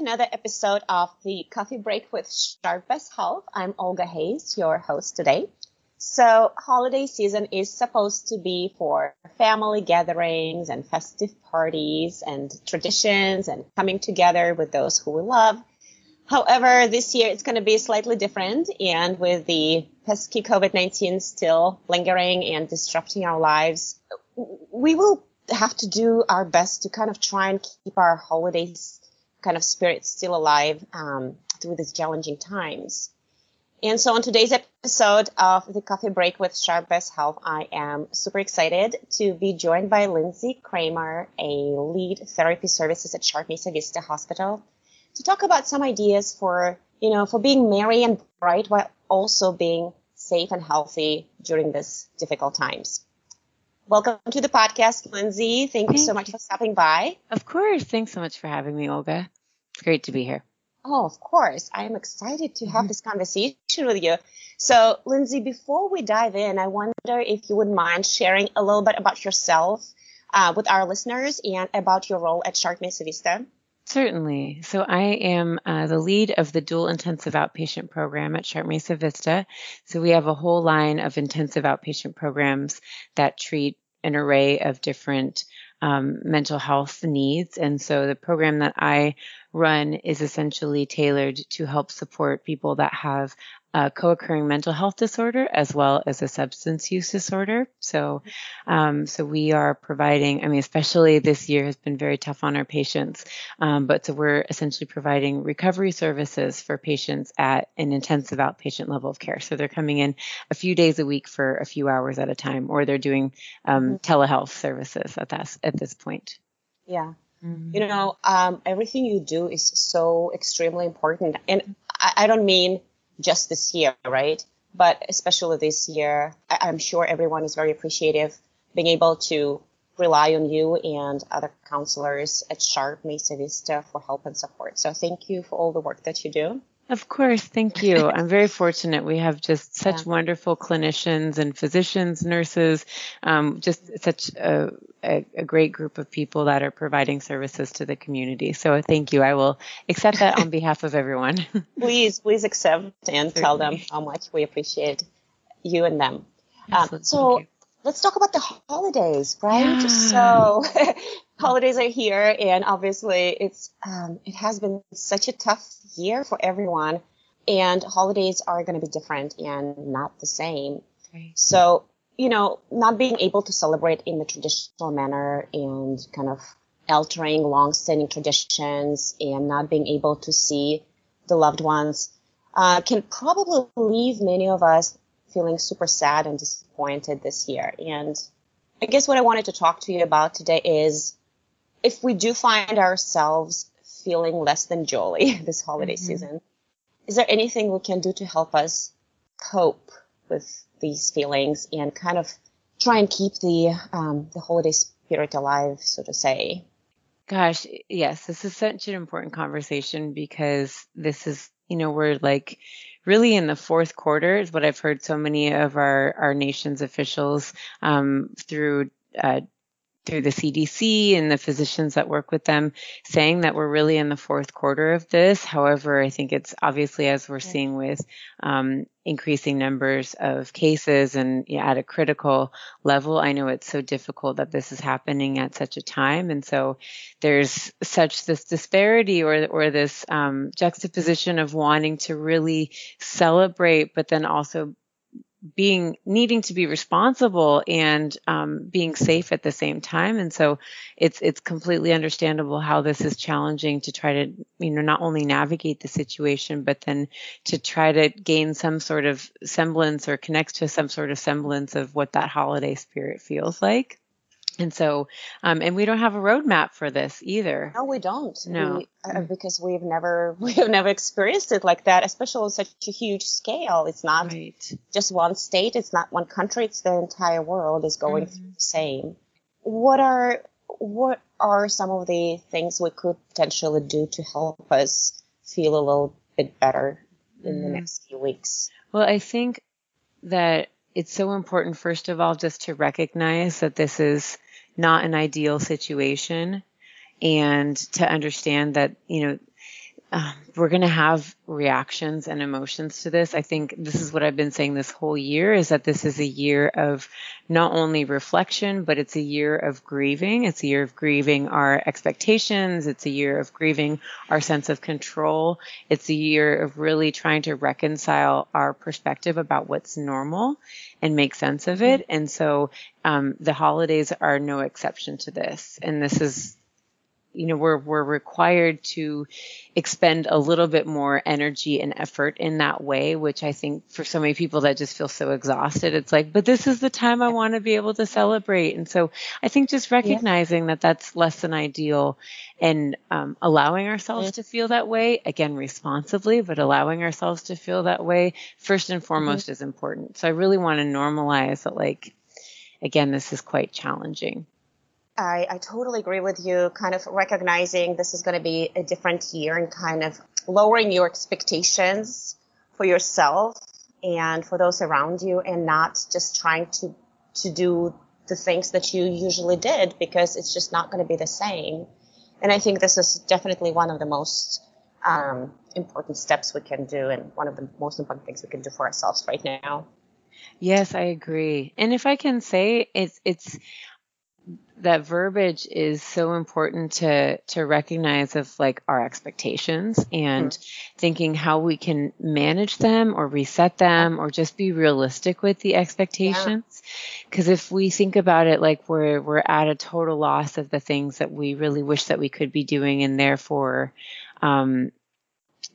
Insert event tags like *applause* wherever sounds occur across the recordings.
Another episode of the Coffee Break with Sharp Best Health. I'm Olga Hayes, your host today. So, holiday season is supposed to be for family gatherings and festive parties and traditions and coming together with those who we love. However, this year it's going to be slightly different and with the pesky COVID-19 still lingering and disrupting our lives, we will have to do our best to kind of try and keep our holidays kind of spirit still alive um, through these challenging times. And so on today's episode of the Coffee Break with Sharp Best Health, I am super excited to be joined by Lindsay Kramer, a lead therapy services at Sharp Mesa Vista Hospital, to talk about some ideas for, you know, for being merry and bright while also being safe and healthy during these difficult times. Welcome to the podcast, Lindsay. Thank you so much for stopping by. Of course. Thanks so much for having me, Olga. It's great to be here. Oh, of course. I am excited to have mm-hmm. this conversation with you. So, Lindsay, before we dive in, I wonder if you would mind sharing a little bit about yourself uh, with our listeners and about your role at Sharp Mesa Vista. Certainly. So I am uh, the lead of the dual intensive outpatient program at Sharp Mesa Vista. So we have a whole line of intensive outpatient programs that treat an array of different um, mental health needs. And so the program that I run is essentially tailored to help support people that have a co-occurring mental health disorder as well as a substance use disorder. So, um, so we are providing. I mean, especially this year has been very tough on our patients. Um, but so we're essentially providing recovery services for patients at an intensive outpatient level of care. So they're coming in a few days a week for a few hours at a time, or they're doing um, mm-hmm. telehealth services at that at this point. Yeah. Mm-hmm. You know, um, everything you do is so extremely important, and I, I don't mean just this year, right? But especially this year, I- I'm sure everyone is very appreciative being able to rely on you and other counselors at Sharp Mesa Vista for help and support. So thank you for all the work that you do. Of course, thank you. *laughs* I'm very fortunate. We have just such yeah. wonderful clinicians and physicians, nurses, um, just such a, a, a, great group of people that are providing services to the community. So thank you. I will accept that on behalf of everyone. *laughs* please, please accept and Certainly. tell them how much we appreciate you and them. Um, so let's talk about the holidays, right? Yeah. So *laughs* holidays are here, and obviously it's um, it has been such a tough year for everyone, and holidays are going to be different and not the same. Right. So you know, not being able to celebrate in the traditional manner and kind of altering long-standing traditions and not being able to see the loved ones uh, can probably leave many of us feeling super sad and disappointed this year. And I guess what I wanted to talk to you about today is if we do find ourselves feeling less than jolly *laughs* this holiday mm-hmm. season, is there anything we can do to help us cope with these feelings and kind of try and keep the um, the holiday spirit alive, so to say? Gosh, yes, this is such an important conversation because this is, you know, we're like really in the fourth quarter is what I've heard so many of our, our nation's officials um, through uh, through the CDC and the physicians that work with them saying that we're really in the fourth quarter of this. However, I think it's obviously as we're seeing with um, increasing numbers of cases and you know, at a critical level, I know it's so difficult that this is happening at such a time. And so there's such this disparity or, or this um, juxtaposition of wanting to really celebrate, but then also being needing to be responsible and um, being safe at the same time. And so it's it's completely understandable how this is challenging to try to you know not only navigate the situation but then to try to gain some sort of semblance or connect to some sort of semblance of what that holiday spirit feels like And so, um, and we don't have a roadmap for this either. No, we don't. No, we, uh, because we've never *laughs* we have never experienced it like that, especially on such a huge scale. It's not right. just one state. It's not one country. It's the entire world is going mm-hmm. through the same. What are what are some of the things we could potentially do to help us feel a little bit better in mm. the next few weeks? Well, I think that it's so important, first of all, just to recognize that this is not an ideal situation and to understand that, you know, uh, we're going to have reactions and emotions to this. I think this is what I've been saying this whole year is that this is a year of not only reflection, but it's a year of grieving. It's a year of grieving our expectations. It's a year of grieving our sense of control. It's a year of really trying to reconcile our perspective about what's normal and make sense of it. And so um, the holidays are no exception to this. And this is you know we're we're required to expend a little bit more energy and effort in that way which i think for so many people that just feel so exhausted it's like but this is the time i want to be able to celebrate and so i think just recognizing yeah. that that's less than ideal and um, allowing ourselves mm-hmm. to feel that way again responsibly but allowing ourselves to feel that way first and foremost mm-hmm. is important so i really want to normalize that like again this is quite challenging I, I totally agree with you, kind of recognizing this is going to be a different year and kind of lowering your expectations for yourself and for those around you and not just trying to, to do the things that you usually did because it's just not going to be the same. And I think this is definitely one of the most um, important steps we can do and one of the most important things we can do for ourselves right now. Yes, I agree. And if I can say it's it's that verbiage is so important to to recognize of like our expectations and mm-hmm. thinking how we can manage them or reset them or just be realistic with the expectations because yeah. if we think about it like we're we're at a total loss of the things that we really wish that we could be doing and therefore um,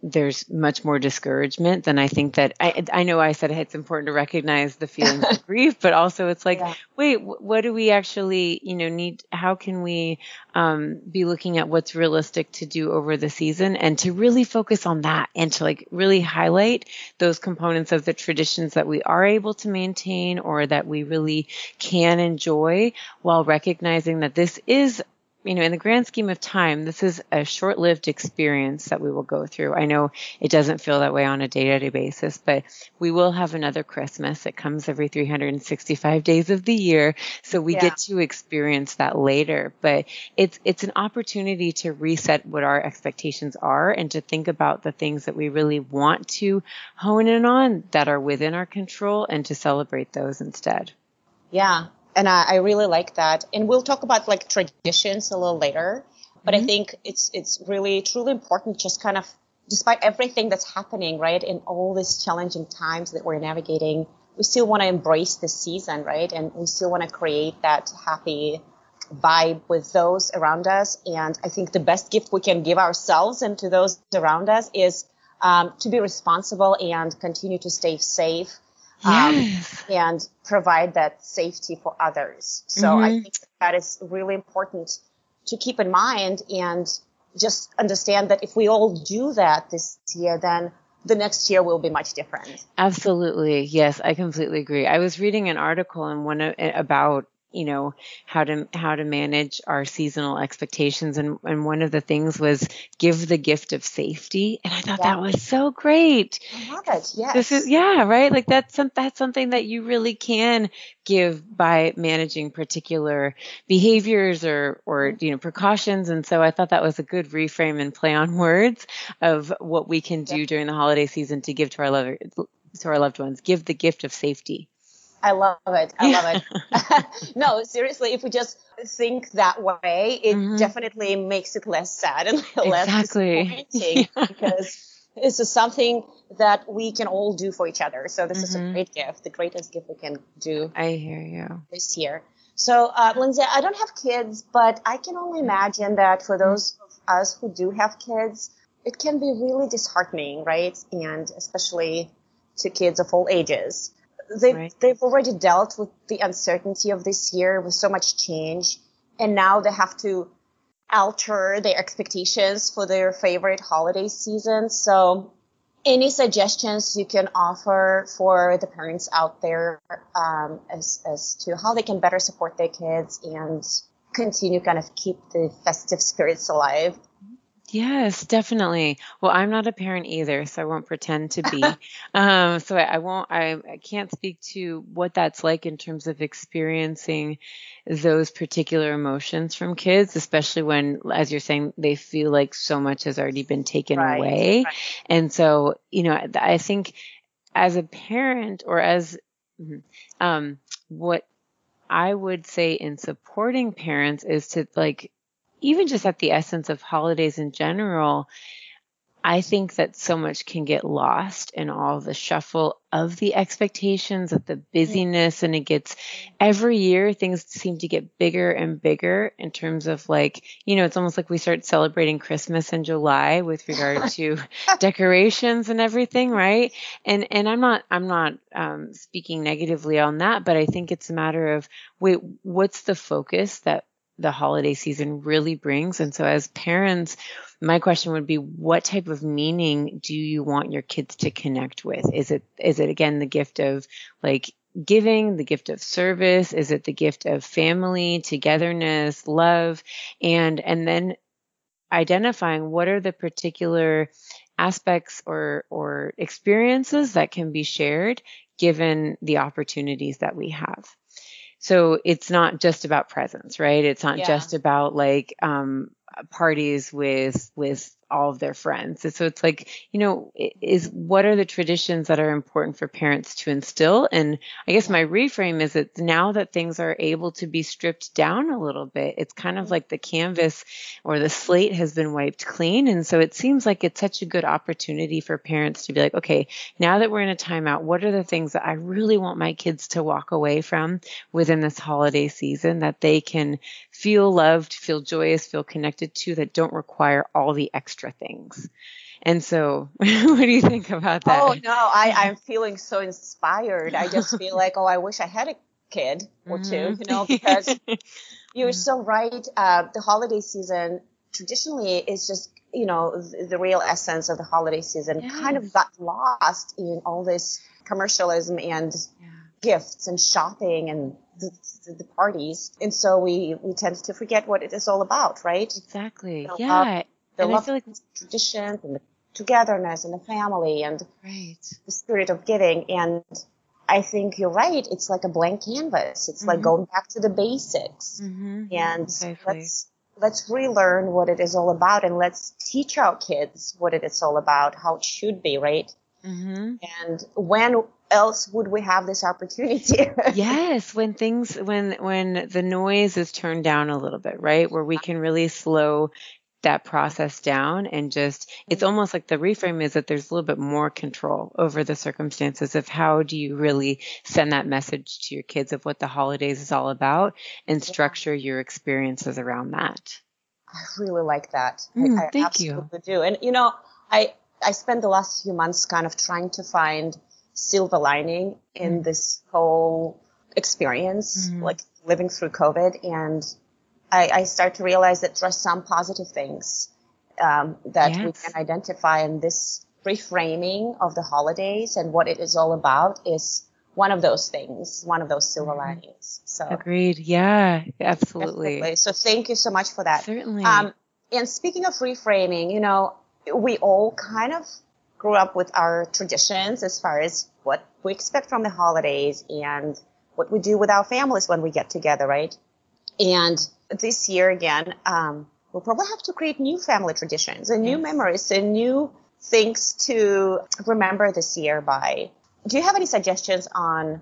there's much more discouragement than I think that I, I know I said it's important to recognize the feelings of *laughs* grief, but also it's like, yeah. wait, what do we actually, you know, need? How can we um, be looking at what's realistic to do over the season and to really focus on that and to like really highlight those components of the traditions that we are able to maintain or that we really can enjoy while recognizing that this is you know, in the grand scheme of time, this is a short lived experience that we will go through. I know it doesn't feel that way on a day to day basis, but we will have another Christmas. It comes every 365 days of the year. So we yeah. get to experience that later, but it's, it's an opportunity to reset what our expectations are and to think about the things that we really want to hone in on that are within our control and to celebrate those instead. Yeah, and I, I, really like that. And we'll talk about like traditions a little later. But mm-hmm. I think it's it's really truly important, just kind of despite everything that's happening, right, in all these challenging times that we're navigating, we still want to embrace the season, right, and we still want to create that happy vibe with those around us. And I think the best gift we can give ourselves and to those around us is um, to be responsible and continue to stay safe um, yes. and provide that safety for others. So mm-hmm. I think that is really important to keep in mind and just understand that if we all do that this year, then the next year will be much different. Absolutely. Yes, I completely agree. I was reading an article in one about you know how to how to manage our seasonal expectations. And and one of the things was give the gift of safety. And i thought yeah. that was so great. I love it. Yes this is yeah right? Like that's some, that's something that you really can give by managing particular behaviors or or mm-hmm. you know precautions. And so i thought that was a good reframe and play on words of what we can do yeah. during the holiday season to give to our loved to our loved ones. Give the gift of safety I love it. I love it. *laughs* no, seriously, if we just think that way, it mm-hmm. definitely makes it less sad and *laughs* less exactly. disappointing *laughs* yeah. because this is something that we can all do for each other. So this mm-hmm. is a mm-hmm. great gift, the greatest gift we can do. I hear you. This year. So, uh, Lindsay, I don't have kids, but I can only imagine that for those of us who do have kids, it can be really disheartening, right? And especially to kids of all ages they've Right. they've already dealt with the uncertainty of this year with so much change, and now they have to alter their expectations for their favorite holiday season. So, any suggestions you can offer for the parents out there um, as as to how they can better support their kids and continue kind of keep the festive spirits alive? Yes, definitely. Well, I'm not a parent either, so I won't pretend to be. *laughs* um, so I, I won't. I, I can't speak to what that's like in terms of experiencing those particular emotions from kids, especially when, as you're saying, they feel like so much has already been taken Right, away. right. And so, you know, I I think as a parent or as mhm, um, what I would say in supporting parents is to like even just at the essence of holidays in general, I think that so much can get lost in all the shuffle of the expectations, of the busyness, and it gets every year things seem to get bigger and bigger in terms of like, you know, it's almost like we start celebrating Christmas in July with regard *laughs* to decorations and everything, right? And and I'm not I'm not um, speaking negatively on that, but I think it's a matter of wait, what's the focus that the holiday season really brings? And so as parents, my question would be what type of meaning do you want your kids to connect with? Is it is it again the gift of like giving, the gift of service? Is it the gift of family, togetherness, love? And and then identifying what are the particular aspects or or experiences that can be shared given the opportunities that we have. So it's not just about presence right? It's not Yeah. just about like um parties with with all of their friends. So it's like, you know, is what are the traditions that are important for parents to instill? And I guess my reframe is that now that things are able to be stripped down a little bit, it's kind of like the canvas or the slate has been wiped clean. And so it seems like it's such a good opportunity for parents to be like, okay, now that we're in a timeout, what are the things that I really want my kids to walk away from within this holiday season that they can feel loved, feel joyous, feel connected to that don't require all the extra things. And so, *laughs* what do you think about that? Oh no, I, I'm feeling so inspired. I just feel *laughs* like, oh, I wish I had a kid or two, Mhm. you know, because *laughs* you're Mm. so right. Uh, the holiday season traditionally is just, you know, the, the real essence of the holiday season kind of got lost in all this commercialism and Yeah. Gifts and shopping and the, the, the parties. And so we, we tend to forget what it is all about, right? Exactly. So, Yeah. The and I feel like traditions and the togetherness and the family and right. the spirit of giving. And I think you're right. It's like a blank canvas. It's like Mhm. going back to the basics Mm-hmm. and Precisely. let's let's relearn what it is all about and let's teach our kids what it is all about, how it should be, right? Mm-hmm. And when else would we have this opportunity? *laughs* yes when things when when the noise is turned down a little bit right where we can really slow that process down and just it's almost like the reframe is that there's a little bit more control over the circumstances of how do you really send that message to your kids of what the holidays is all about and structure your experiences around that I really like that. Mm, I, I thank you. absolutely do. And you know, I I spent the last few months kind of trying to find silver lining in Mm. this whole experience, Mhm. like living through COVID, and I, I start to realize that there are some positive things um, that we can identify, and this reframing of the holidays and what it is all about is one of those things, one of those silver Mhm. linings. So agreed yeah absolutely definitely. So thank you so much for that. certainly Um, and speaking of reframing, you know, we all kind of grew up with our traditions as far as what we expect from the holidays and what we do with our families when we get together, right? And this year again, um, we'll probably have to create new family traditions and new Yes. memories and new things to remember this year by. Do you have any suggestions on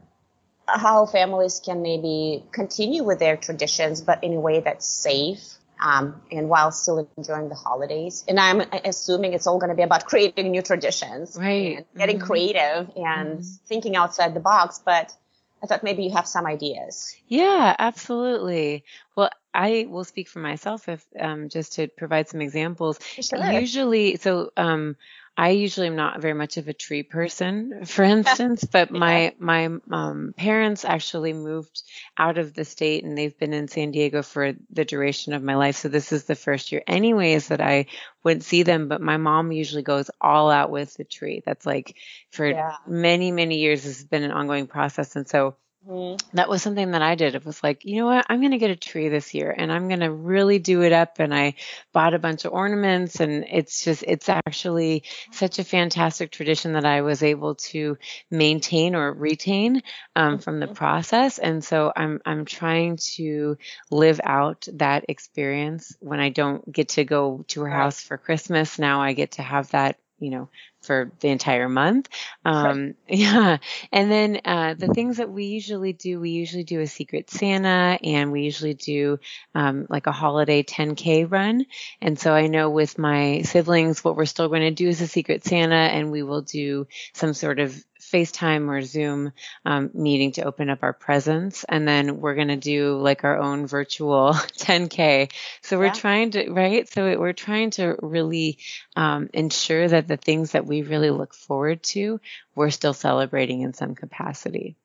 how families can maybe continue with their traditions, but in a way that's safe um, and while still enjoying the holidays? And I'm assuming it's all going to be about creating new traditions, Right. And getting Mhm. creative and Mhm. thinking outside the box. But I thought maybe you have some ideas. Yeah, absolutely. Well, I will speak for myself if um, just to provide some examples. Sure. Usually, so um, I usually am not very much of a tree person, for instance, *laughs* but my my um, parents actually moved out of the state and they've been in San Diego for the duration of my life. So this is the first year, anyways, that I wouldn't see them. But my mom usually goes all out with the tree. That's like for yeah. many many years. This has been an ongoing process, and so Mm-hmm. That was something that I did. It was like, you know what? I'm going to get a tree this year and I'm going to really do it up. And I bought a bunch of ornaments and it's just, it's actually such a fantastic tradition that I was able to maintain or retain um, from the mm-hmm. process. And so I'm, I'm trying to live out that experience when I don't get to go to her house for Christmas. Now I get to have that you know, for the entire month. Um, *laughs* yeah. And then uh, the things that we usually do, we usually do a Secret Santa and we usually do um, like a holiday 10K run. And so I know with my siblings, what we're still going to do is a Secret Santa and we will do some sort of FaceTime or Zoom um, meeting to open up our presence. And then we're going to do like our own virtual *laughs* 10K. So we're yeah. trying to, right? So we're trying to really um, ensure that the things that we really look forward to, we're still celebrating in some capacity.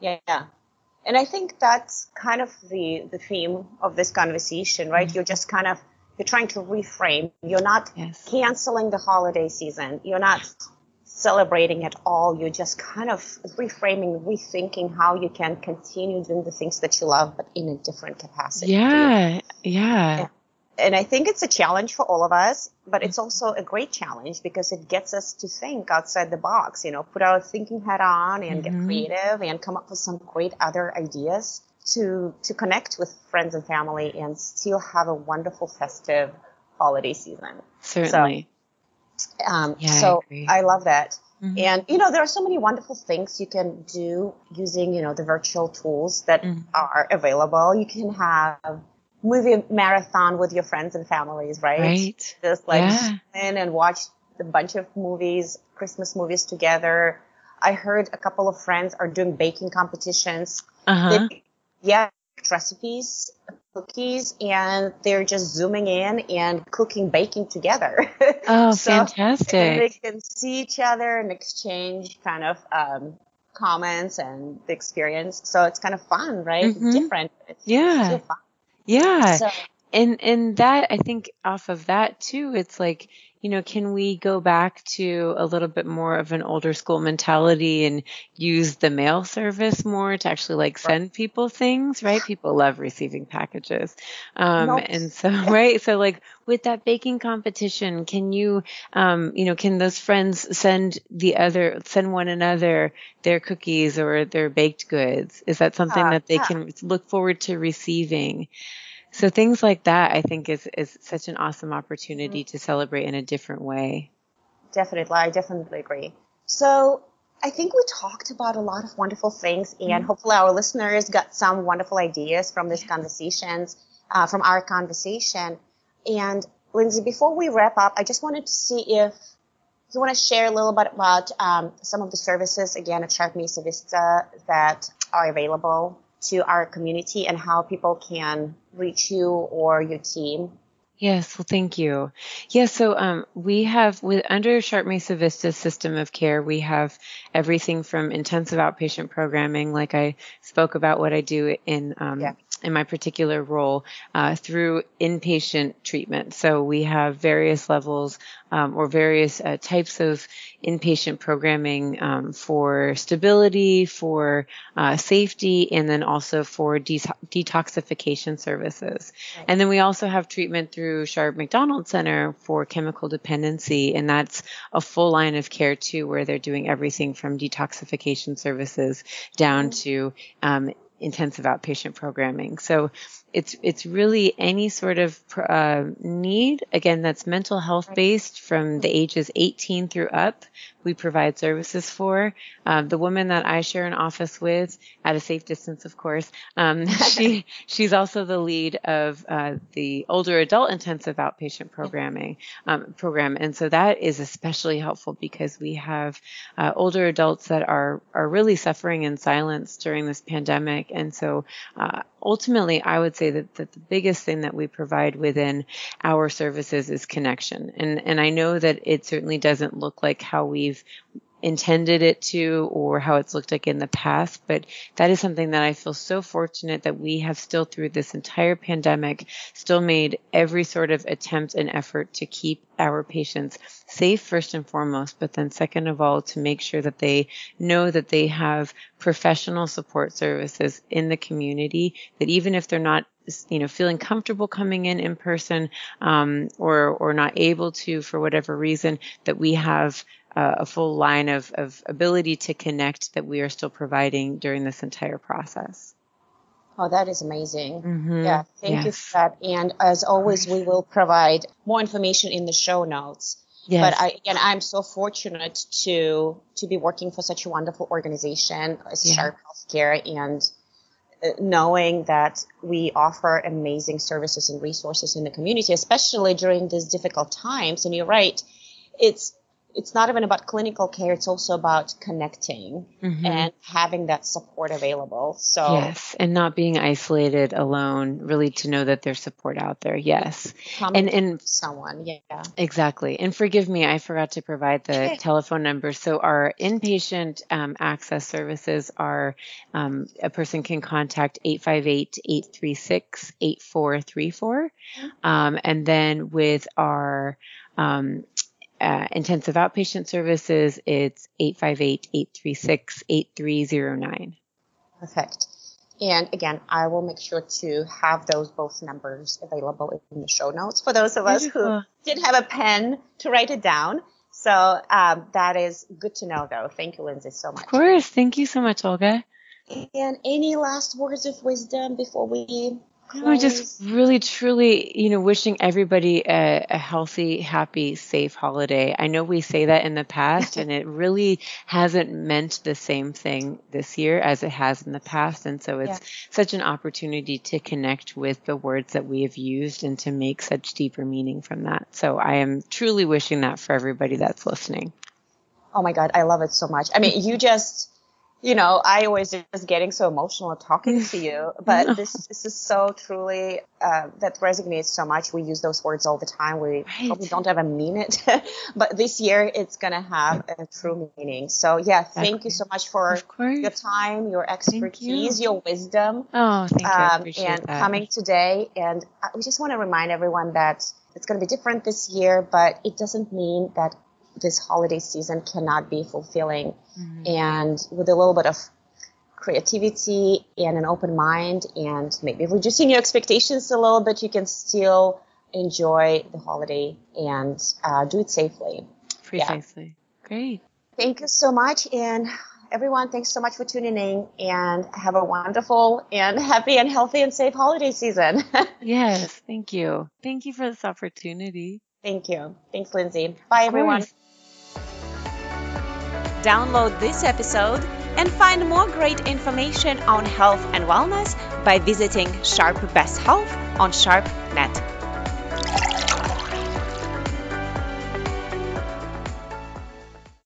Yeah. And I think that's kind of the, the theme of this conversation, right? Mm-hmm. You're just kind of, you're trying to reframe. You're not yes. canceling the holiday season. You're not celebrating at all. You're just kind of reframing, rethinking how you can continue doing the things that you love, but in a different capacity. Yeah, yeah. And I think it's a challenge for all of us, but it's also a great challenge because it gets us to think outside the box, you know, put our thinking hat on and mm-hmm. get creative and come up with some great other ideas to, to connect with friends and family and still have a wonderful festive holiday season. Certainly. So, um, yeah, so I, I, love that. Mm-hmm. And, you know, there are so many wonderful things you can do using, you know, the virtual tools that mm-hmm. are available. You can have movie marathon with your friends and families, right? Right. Just like yeah. in and watch a bunch of movies, Christmas movies together. I heard a couple of friends are doing baking competitions. Uh-huh. They, yeah, recipes cookies and they're just zooming in and cooking baking together. *laughs* Oh, so, fantastic. they can see each other and exchange kind of um, comments and the experience. So it's kind of fun, right? Mm-hmm. It's different. It's yeah. Yeah. So, and and that I think off of that too, it's like you know, can we go back to a little bit more of an older school mentality and use the mail service more to actually like send people things, right? People love receiving packages. Um, nope. and so, *laughs* *laughs* right. So like with that baking competition, can you, um, you know, can those friends send the other, send one another their cookies or their baked goods? Is that something uh, that they yeah. can look forward to receiving? So things like that, I think, is is such an awesome opportunity mm-hmm. to celebrate in a different way. Definitely, I definitely agree. So I think we talked about a lot of wonderful things, and mm-hmm. hopefully our listeners got some wonderful ideas from these conversations, uh, from our conversation. And Lindsay, before we wrap up, I just wanted to see if you want to share a little bit about um, some of the services again at Sharp Mesa Vista that are available to our community and how people can reach you or your team? Yes, well, thank you. Yeah, so um, we have with under Sharp Mesa Vista system of care, we have everything from intensive outpatient programming, like I spoke about what I do in um, yeah in my particular role uh, through inpatient treatment. So we have various levels um, or various uh, types of inpatient programming um, for stability, for uh, safety, and then also for de- detoxification services. Right. And then we also have treatment through Sharp McDonald Center for chemical dependency, and that's a full line of care too, where they're doing everything from detoxification services down mm-hmm. to um, intensive outpatient programming. So it's it's really any sort of uh, need again that's mental health based from the ages 18 through up we provide services for. Um, the woman that i share an office with at a safe distance of course um, *laughs* she she's also the lead of uh, the older adult intensive outpatient programming um, program. And so that is especially helpful because we have uh, older adults that are are really suffering in silence during this pandemic. And so uh, ultimately, I would say that, that the biggest thing that we provide within our services is connection. And, and I know that it certainly doesn't look like how we've intended it to or how it's looked like in the past. But that is something that I feel so fortunate that we have still through this entire pandemic still made every sort of attempt and effort to keep our patients safe first and foremost, but then second of all, to make sure that they know that they have professional support services in the community that even if they're not you know feeling comfortable coming in in person um, or or not able to for whatever reason that we have uh, a full line of, of ability to connect that we are still providing during this entire process. Oh, that is amazing. Mm-hmm. Yeah, thank yes. you for that. And as always, we will provide more information in the show notes. Yes. But I, again, I'm so fortunate to to be working for such a wonderful organization as yeah. Sharp Healthcare and uh, knowing that we offer amazing services and resources in the community, especially during these difficult times. And you're right, it's it's not even about clinical care it's also about connecting mm-hmm. and having that support available. So yes and not being isolated alone really to know that there's support out there yes. And and someone yeah. Exactly and forgive me i forgot to provide the telephone number. So our inpatient um, access services are um, a person can contact 858-836-8434 mm-hmm. um, and then with our um, uh, intensive outpatient services, it's 858-836-8309. Perfect. And again, I will make sure to have those both numbers available in the show notes for those of us who didn't have a pen to write it down. So um, that is good to know, though. Thank you, Lindsay, so much. Of course. Thank you so much, Olga. And any last words of wisdom before we we're just really, truly, you know, wishing everybody a, a, healthy, happy, safe holiday. I know we say that in the past, and it really hasn't meant the same thing this year as it has in the past. And so it's yeah. such an opportunity to connect with the words that we have used and to make such deeper meaning from that. So I am truly wishing that for everybody that's listening. Oh my God, I love it so much. I mean, you just you know, I always just getting so emotional talking to you, *laughs* but this, this is so truly, uh, that resonates so much. We use those words all the time. We right. probably don't ever mean it, but this year it's going to have a true meaning. So yeah, thank you so much for your time, your expertise, you. your wisdom. Oh, thank you. Um, and that. coming today. And we just want to remind everyone that it's going to be different this year, but it doesn't mean that this holiday season cannot be fulfilling. Mm-hmm. And with a little bit of creativity and an open mind and maybe reducing your expectations a little bit, you can still enjoy the holiday and uh, do it safely. Precisely. Yeah. Great. Thank you so much. And everyone, thanks so much for tuning in and have a wonderful and happy and healthy and safe holiday season. *laughs* yes. Thank you. Thank you for this opportunity. Thank you. Thanks, Lindsay. Bye, everyone. Download this episode and find more great information on health and wellness by visiting Sharp Best Health on SharpNet.